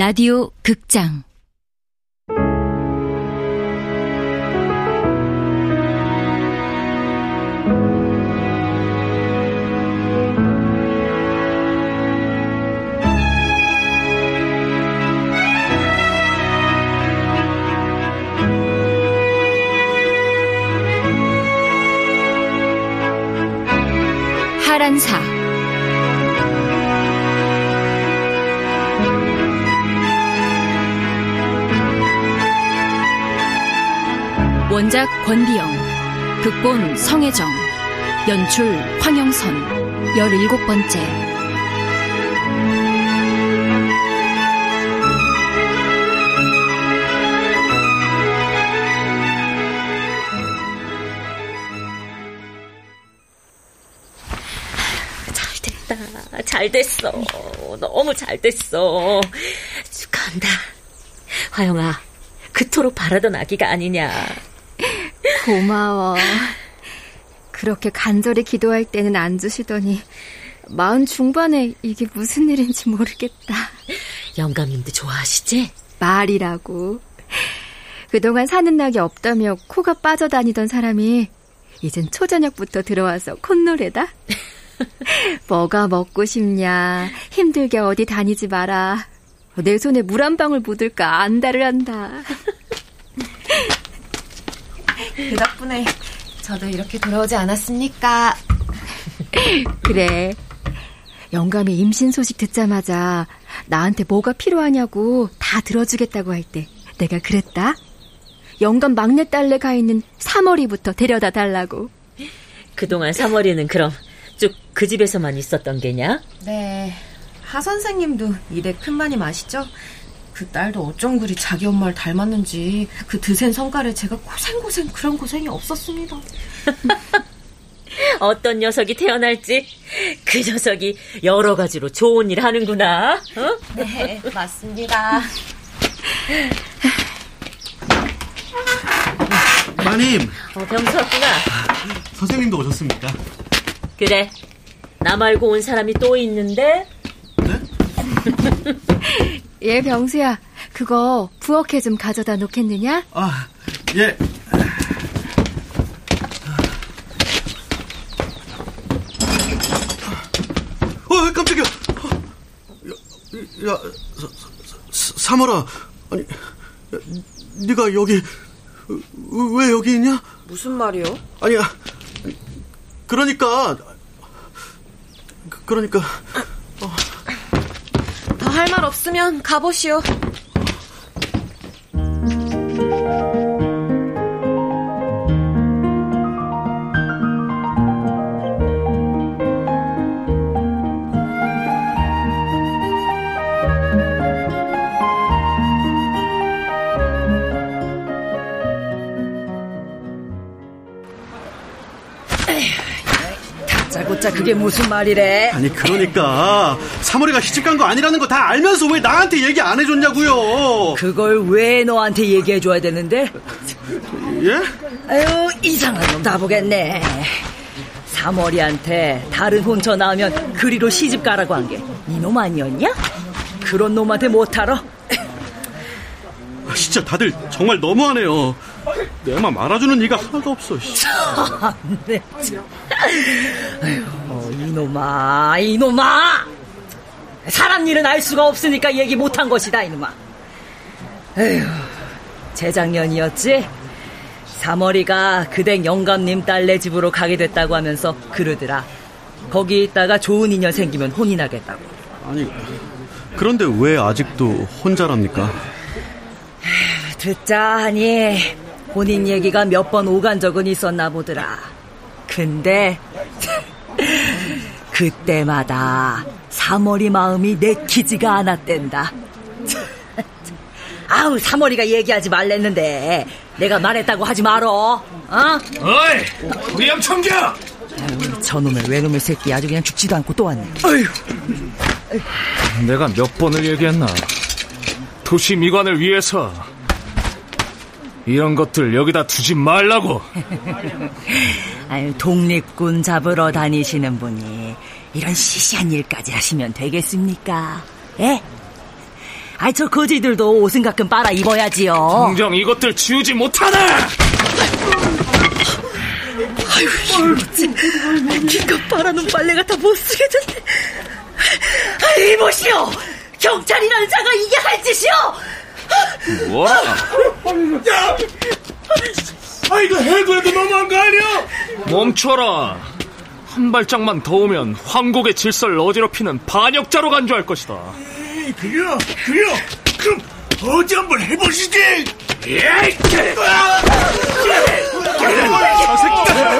라디오 극장. 하란사 원작 권비영, 극본 성혜정, 연출 황영선, 17번째. 잘 됐어. 너무 잘 됐어. 축하한다. 화영아, 그토록 바라던 아기가 아니냐. 고마워. 그렇게 간절히 기도할 때는 안 주시더니 마흔 중반에 이게 무슨 일인지 모르겠다. 영감님도 좋아하시지? 말이라고. 그동안 사는 낙이 없다며 코가 빠져다니던 사람이 이젠 초저녁부터 들어와서 콧노래다. 뭐가 먹고 싶냐. 힘들게 어디 다니지 마라. 내 손에 물 한 방울 묻을까 안달을 한다. 그 덕분에 저도 이렇게 돌아오지 않았습니까? 그래. 영감이 임신 소식 듣자마자 나한테 뭐가 필요하냐고 다 들어주겠다고 할 때 내가 그랬다. 영감 막내딸내 가 있는 사머리부터 데려다 달라고. 그동안 사머리는 그럼 쭉 그 집에서만 있었던 게냐? 네. 하 선생님도 이대 큰마님 아시죠? 그 딸도 어쩜 그리 자기 엄마를 닮았는지 그 드센 성깔에 제가 고생고생 그런 고생이 없었습니다. 어떤 녀석이 태어날지 그 녀석이 여러 가지로 좋은 일 하는구나. 어? 네, 맞습니다. 마님. 어, 병수 왔구나. 선생님도 오셨습니까? 그래. 나 말고 온 사람이 또 있는데? 네? 예, 병수야. 그거 부엌에 좀 가져다 놓겠느냐? 아, 예. 어, 깜짝이야. 야, 야 사, 사, 사모라. 아니, 야, 네가 여기 왜 여기 있냐? 무슨 말이요? 아니야. 그러니까 그, 그러니까 어. 없으면 가보시오. 다짜고짜 그게 무슨 말이래? 아니 그러니까 사모리가 시집 간 거 아니라는 거 다 알면서 왜 나한테 얘기 안 해줬냐고요? 그걸 왜 너한테 얘기해줘야 되는데? 예? 아유 이상한 놈 다 보겠네. 사머리한테 다른 혼처 나오면 그리로 시집 가라고 한 게 이놈 아니었냐? 그런 놈한테 못 알아? 아, 진짜 다들 정말 너무하네요. 내 맘 알아주는 이가 하나도 없어. 네. 아유, 이놈아, 이놈아! 사람 일은 알 수가 없으니까 얘기 못한 것이다, 이놈아. 에휴, 재작년이었지? 사머리가 그댁 영감님 딸네 집으로 가게 됐다고 하면서 그러더라. 거기 있다가 좋은 인연 생기면 혼이 나겠다고. 아니, 그런데 왜 아직도 혼자랍니까? 듣자 하니 본인 얘기가 몇 번 오간 적은 있었나 보더라. 근데 그때마다 사머리 마음이 내키지가 않았댄다. 아우 사머리가 얘기하지 말랬는데 내가 말했다고 하지 말어. 어? 어이, 우리 양청자! 저놈의 외놈의 새끼 아주 그냥 죽지도 않고 또 왔네. 어휴. 내가 몇 번을 얘기했나? 도시 미관을 위해서 이런 것들 여기다 두지 말라고. 아유, 독립군 잡으러 다니시는 분이 이런 시시한 일까지 하시면 되겠습니까? 예? 아이, 저 거지들도 옷은 가끔 빨아 입어야지요. 당장 이것들 치우지 못하나! 아유, 기껏 빨아놓은 빨래가 다 못쓰게 됐네. 아이, 이보시오! 경찰이라는 자가 이게 할 짓이오! 뭐라? 야! 아, 이거 해도 해도 너무한 거 아니야? 멈춰라. 한 발짝만 더 오면 황국의 질서를 어지럽히는 반역자로 간주할 것이다. 에이, 그려, 그려. 그럼 어디 한번 해보시지. 에이, 아!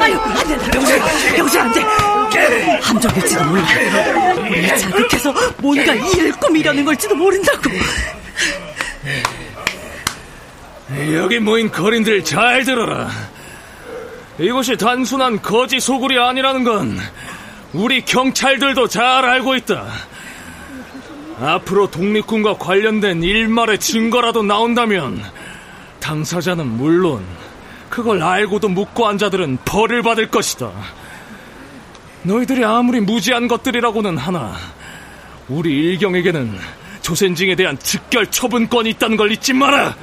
아유, 안 영재. 영재, 안 돼. 함정일지도 몰라. 우리 자극해서 뭔가 일을 꾸미려는 걸지도 모른다고. 여기 모인 거린들 잘 들어라. 이곳이 단순한 거지 소굴이 아니라는 건 우리 경찰들도 잘 알고 있다. 앞으로 독립군과 관련된 일말의 증거라도 나온다면 당사자는 물론 그걸 알고도 묻고 한 자들은 벌을 받을 것이다. 너희들이 아무리 무지한 것들이라고는 하나 우리 일경에게는 조센징에 대한 즉결 처분권이 있다는 걸 잊지 마라.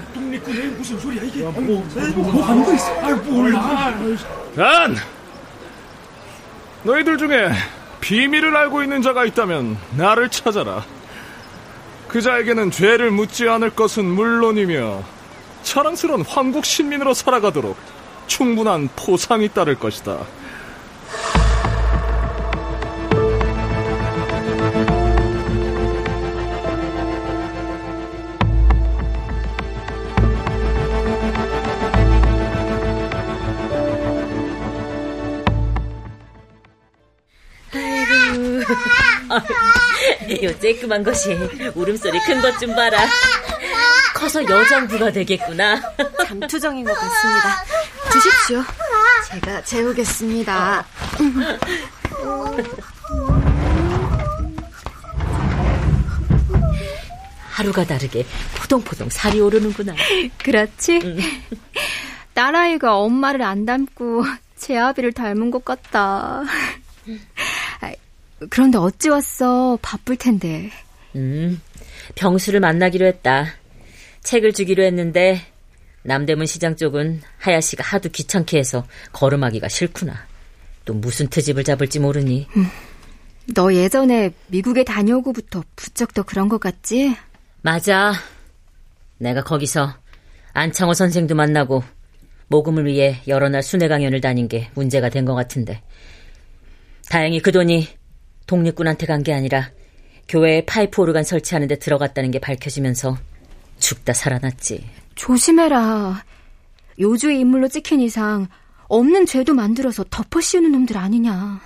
단! 너희들 중에 비밀을 알고 있는 자가 있다면 나를 찾아라. 그 자에게는 죄를 묻지 않을 것은 물론이며 자랑스러운 황국 신민으로 살아가도록 충분한 포상이 따를 것이다. 요 쬐끄만 것이 울음소리 큰 것 좀 봐라. 커서 여장부가 되겠구나. 잠투정인 것 같습니다. 주십시오. 제가 재우겠습니다. 하루가 다르게 포동포동 살이 오르는구나. 그렇지? 딸아이가 엄마를 안 닮고 제 아비를 닮은 것 같다. 아, 그런데 어찌 왔어? 바쁠 텐데. 음, 병수를 만나기로 했다. 책을 주기로 했는데 남대문 시장 쪽은 하야씨가 하도 귀찮게 해서 걸음하기가 싫구나. 또 무슨 트집을 잡을지 모르니. 너 예전에 미국에 다녀오고부터 부쩍 더 그런 것 같지? 맞아. 내가 거기서 안창호 선생도 만나고 모금을 위해 여러 날 순회 강연을 다닌 게 문제가 된 것 같은데. 다행히 그 돈이 독립군한테 간 게 아니라 교회에 파이프 오르간 설치하는 데 들어갔다는 게 밝혀지면서 죽다 살아났지. 조심해라. 요주의 인물로 찍힌 이상 없는 죄도 만들어서 덮어 씌우는 놈들 아니냐.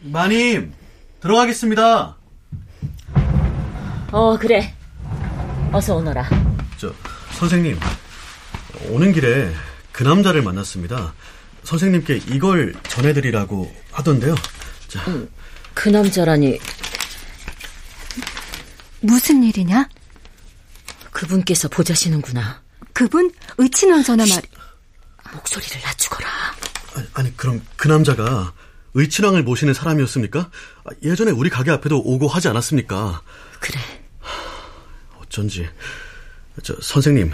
마님, 들어가겠습니다. 어, 그래. 어서 오너라. 저, 선생님, 오는 길에 그 남자를 만났습니다. 선생님께 이걸 전해드리라고 하던데요. 자, 그 남자라니 무슨 일이냐? 그분께서 보자시는구나. 그분 의친왕 전화 말. 목소리를 낮추거라. 아니, 아니, 그럼 그 남자가 의친왕을 모시는 사람이었습니까? 아, 예전에 우리 가게 앞에도 오고 하지 않았습니까? 그래. 어쩐지. 저, 선생님,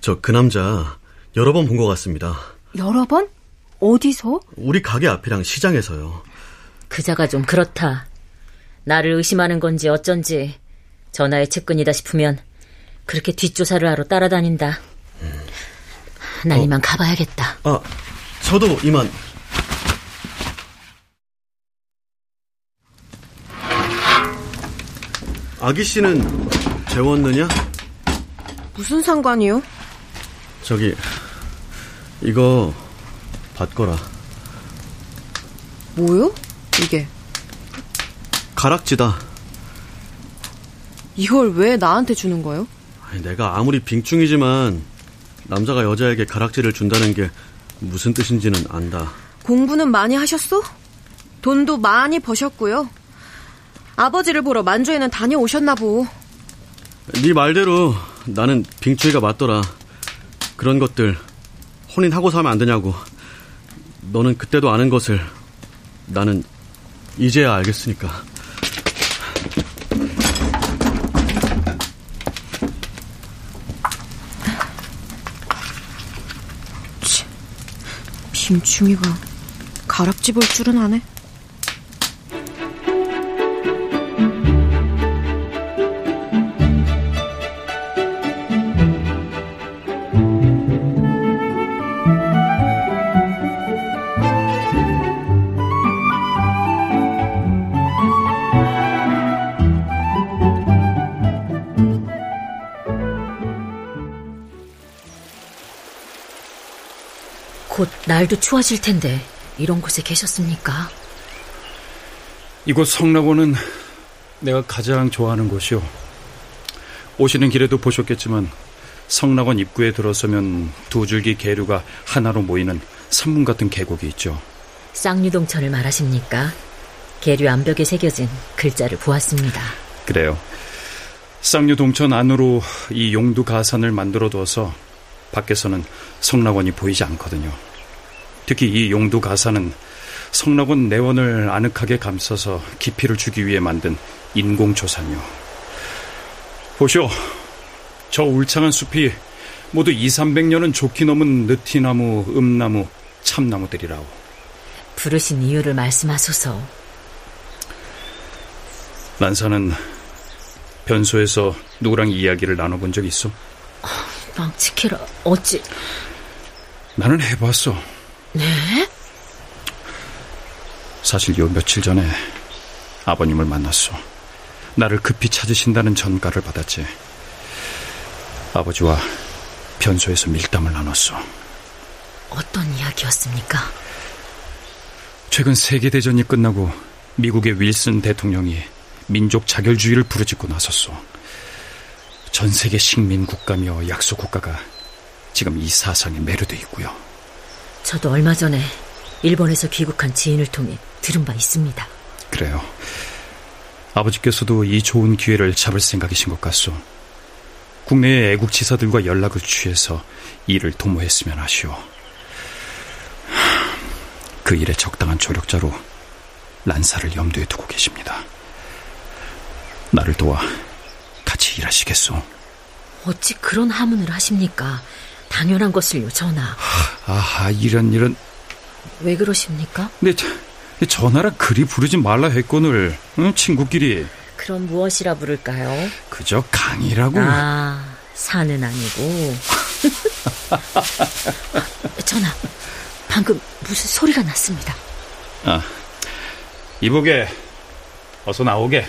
저 그 남자 여러 번 본 것 같습니다. 여러 번? 어디서? 우리 가게 앞이랑 시장에서요. 그자가 좀 그렇다. 나를 의심하는 건지 어쩐지 전화의 측근이다 싶으면 그렇게 뒷조사를 하러 따라다닌다. 난 어. 이만 가봐야겠다. 아, 저도 이만. 아기 씨는 재웠느냐? 무슨 상관이요? 저기 이거 받거라. 뭐요? 이게. 가락지다. 이걸 왜 나한테 주는 거요? 아니, 내가 아무리 빙충이지만 남자가 여자에게 가락지를 준다는 게 무슨 뜻인지는 안다. 공부는 많이 하셨어? 돈도 많이 버셨고요. 아버지를 보러 만주에는 다녀오셨나 보. 네 말대로 나는 빙추이가 맞더라. 그런 것들 혼인하고 사면 안 되냐고. 너는 그때도 아는 것을 나는 이제야 알겠으니까. 김충이가 가락지 볼 줄은 안 해. 곧 날도 추워질 텐데 이런 곳에 계셨습니까? 이곳 성락원은 내가 가장 좋아하는 곳이요. 오시는 길에도 보셨겠지만 성락원 입구에 들어서면 두 줄기 계류가 하나로 모이는 산문 같은 계곡이 있죠. 쌍류동천을 말하십니까? 계류 암벽에 새겨진 글자를 보았습니다. 그래요. 쌍류동천 안으로 이 용두 가산을 만들어 둬서 밖에서는 성락원이 보이지 않거든요. 특히 이 용두 가산은 성락원 내원을 아늑하게 감싸서 깊이를 주기 위해 만든 인공초산이요. 보시오. 저 울창한 숲이 모두 2, 300년은 좋기 넘은 느티나무, 음나무, 참나무들이라오. 부르신 이유를 말씀하소서. 난사는 변소에서 누구랑 이야기를 나눠본 적 있어? 망치케라, 어찌... 나는 해봤어. 네? 사실 요 며칠 전에 아버님을 만났어. 나를 급히 찾으신다는 전가를 받았지. 아버지와 변소에서 밀담을 나눴어. 어떤 이야기였습니까? 최근 세계대전이 끝나고 미국의 윌슨 대통령이 민족 자결주의를 부르짖고 나섰어. 전 세계 식민 국가며 약소 국가가 지금 이 사상에 매료돼 있고요. 저도 얼마 전에 일본에서 귀국한 지인을 통해 들은 바 있습니다. 그래요. 아버지께서도 이 좋은 기회를 잡을 생각이신 것 같소. 국내의 애국지사들과 연락을 취해서 일을 도모했으면 하시오. 그 일에 적당한 조력자로 란사를 염두에 두고 계십니다. 나를 도와 같이 일하시겠소? 어찌 그런 하문을 하십니까? 당연한 것을요, 전하. 아하, 이런, 이런. 왜 그러십니까? 네, 전하라 그리 부르지 말라 했거늘, 응? 친구끼리. 그럼 무엇이라 부를까요? 그저 강이라고. 아, 산은 아니고. 전하, 방금 무슨 소리가 났습니다. 아, 이보게, 어서 나오게.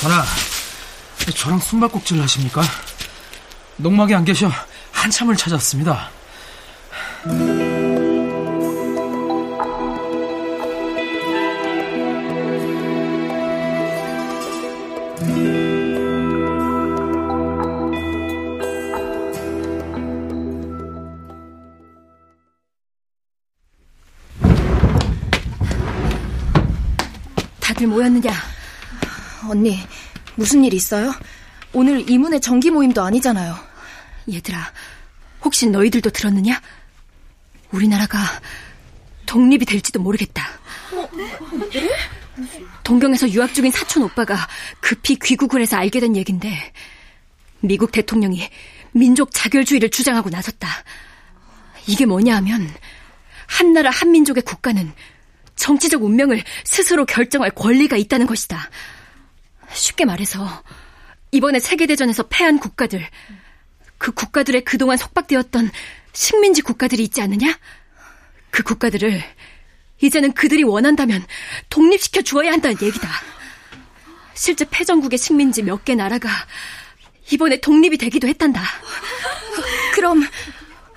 전하, 저랑 숨바꼭질 하십니까? 농막에 안 계셔 한참을 찾았습니다. 다들 모였느냐? 언니, 무슨 일 있어요? 오늘 이문의 정기 모임도 아니잖아요. 얘들아, 혹시 너희들도 들었느냐? 우리나라가 독립이 될지도 모르겠다. 동경에서 유학 중인 사촌 오빠가 급히 귀국을 해서 알게 된 얘긴데 미국 대통령이 민족 자결주의를 주장하고 나섰다. 이게 뭐냐 하면 한나라 한민족의 국가는 정치적 운명을 스스로 결정할 권리가 있다는 것이다. 쉽게 말해서 이번에 세계대전에서 패한 국가들, 그 국가들의 그동안 속박되었던 식민지 국가들이 있지 않느냐? 그 국가들을 이제는 그들이 원한다면 독립시켜 주어야 한다는 얘기다. 실제 패전국의 식민지 몇 개 나라가 이번에 독립이 되기도 했단다. 그럼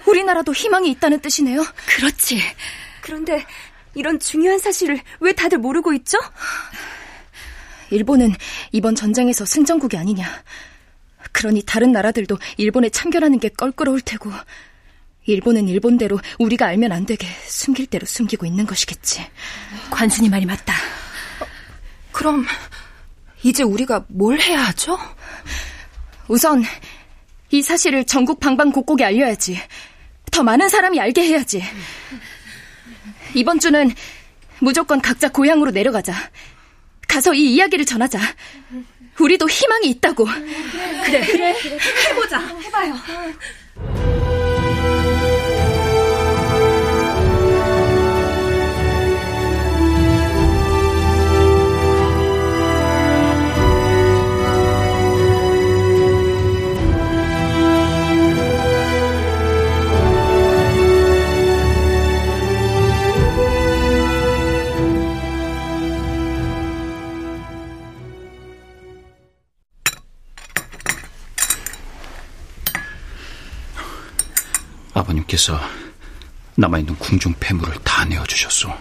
우리나라도 희망이 있다는 뜻이네요? 그렇지. 그런데 이런 중요한 사실을 왜 다들 모르고 있죠? 일본은 이번 전쟁에서 승전국이 아니냐. 그러니 다른 나라들도 일본에 참견하는 게 껄끄러울 테고 일본은 일본대로 우리가 알면 안 되게 숨길 대로 숨기고 있는 것이겠지. 관순이 말이 맞다. 그럼 이제 우리가 뭘 해야 하죠? 우선 이 사실을 전국 방방곡곡에 알려야지. 더 많은 사람이 알게 해야지. 이번 주는 무조건 각자 고향으로 내려가자. 가서 이 이야기를 전하자. 우리도 희망이 있다고. 그래, 그래. 해보자. 해봐요. 아버님께서 남아있는 궁중 폐물을 다 내어주셨소.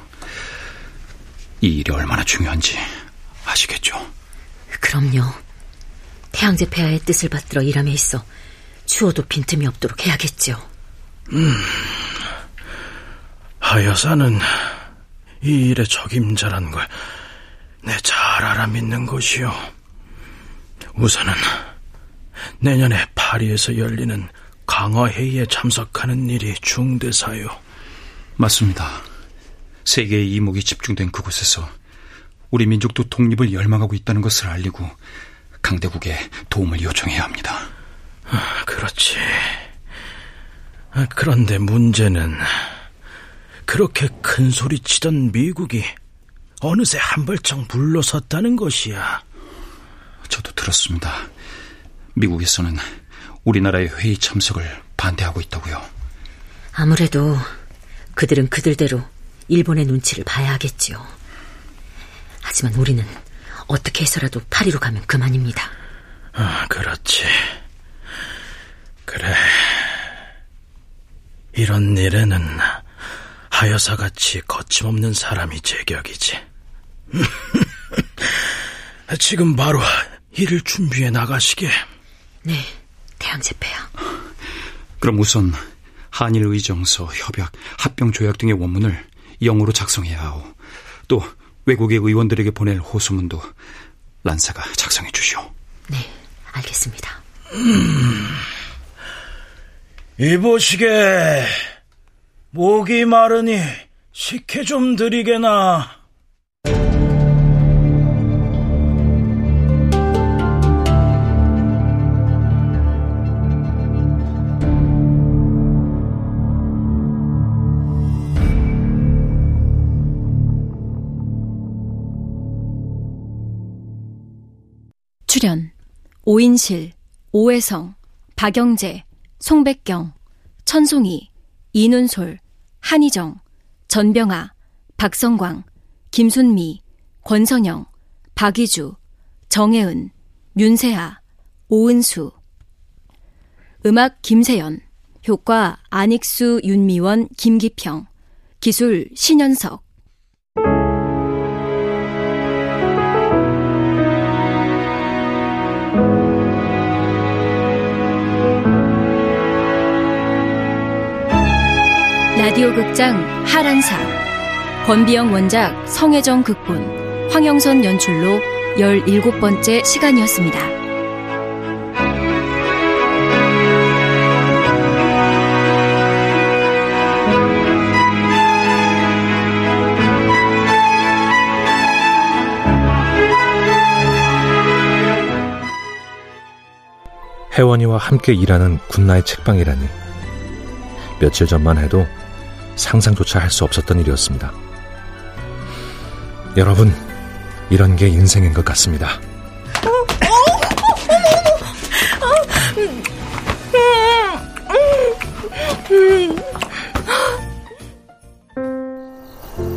이 일이 얼마나 중요한지 아시겠죠? 그럼요. 태양제 폐하의 뜻을 받들어 일함에 있어 추워도 빈틈이 없도록 해야겠죠. 음, 하여사는 이 일의 적임자란 걸 내 잘 알아 믿는 것이요. 우선은 내년에 파리에서 열리는 강화회의에 참석하는 일이 중대사요. 맞습니다. 세계의 이목이 집중된 그곳에서 우리 민족도 독립을 열망하고 있다는 것을 알리고 강대국에 도움을 요청해야 합니다. 아, 그렇지. 아, 그런데 문제는 그렇게 큰 소리 치던 미국이 어느새 한 발짝 물러섰다는 것이야. 저도 들었습니다. 미국에서는 우리나라의 회의 참석을 반대하고 있다고요. 아무래도 그들은 그들대로 일본의 눈치를 봐야 하겠지요. 하지만 우리는 어떻게 해서라도 파리로 가면 그만입니다. 아, 그렇지. 그래. 이런 일에는 하여사같이 거침없는 사람이 제격이지. 지금 바로 일을 준비해 나가시게. 네, 태양제패야. 그럼 우선 한일 의정서, 협약, 합병 조약 등의 원문을 영어로 작성해야 하오. 또 외국의 의원들에게 보낼 호소문도 란사가 작성해 주시오. 네, 알겠습니다. 음, 이보시게 목이 마르니 식혜 좀 드리게나. 오인실, 오혜성, 박영재, 송백경, 천송이, 이눈솔, 한희정, 전병아, 박성광, 김순미, 권선영, 박이주, 정혜은, 윤세아, 오은수. 음악 김세연. 효과 안익수, 윤미원, 김기평. 기술 신현석 라디오 극장 하란사 권비영 원작 성혜정 극본 황영선 연출로 17번째 시간이었습니다. 혜원이와 함께 일하는 군나의 책방이라니 며칠 전만 해도 상상조차 할 수 없었던 일이었습니다. 여러분, 이런 게 인생인 것 같습니다.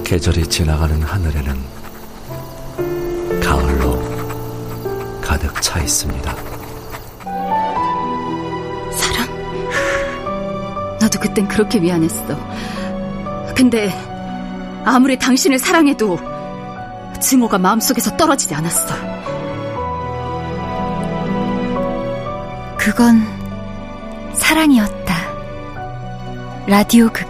계절이 지나가는 하늘에는 가을로 가득 차 있습니다. 사랑? 나도 그땐 그렇게 미안했어. 근데 아무리 당신을 사랑해도 증오가 마음속에서 떨어지지 않았어. 그건 사랑이었다. 라디오 극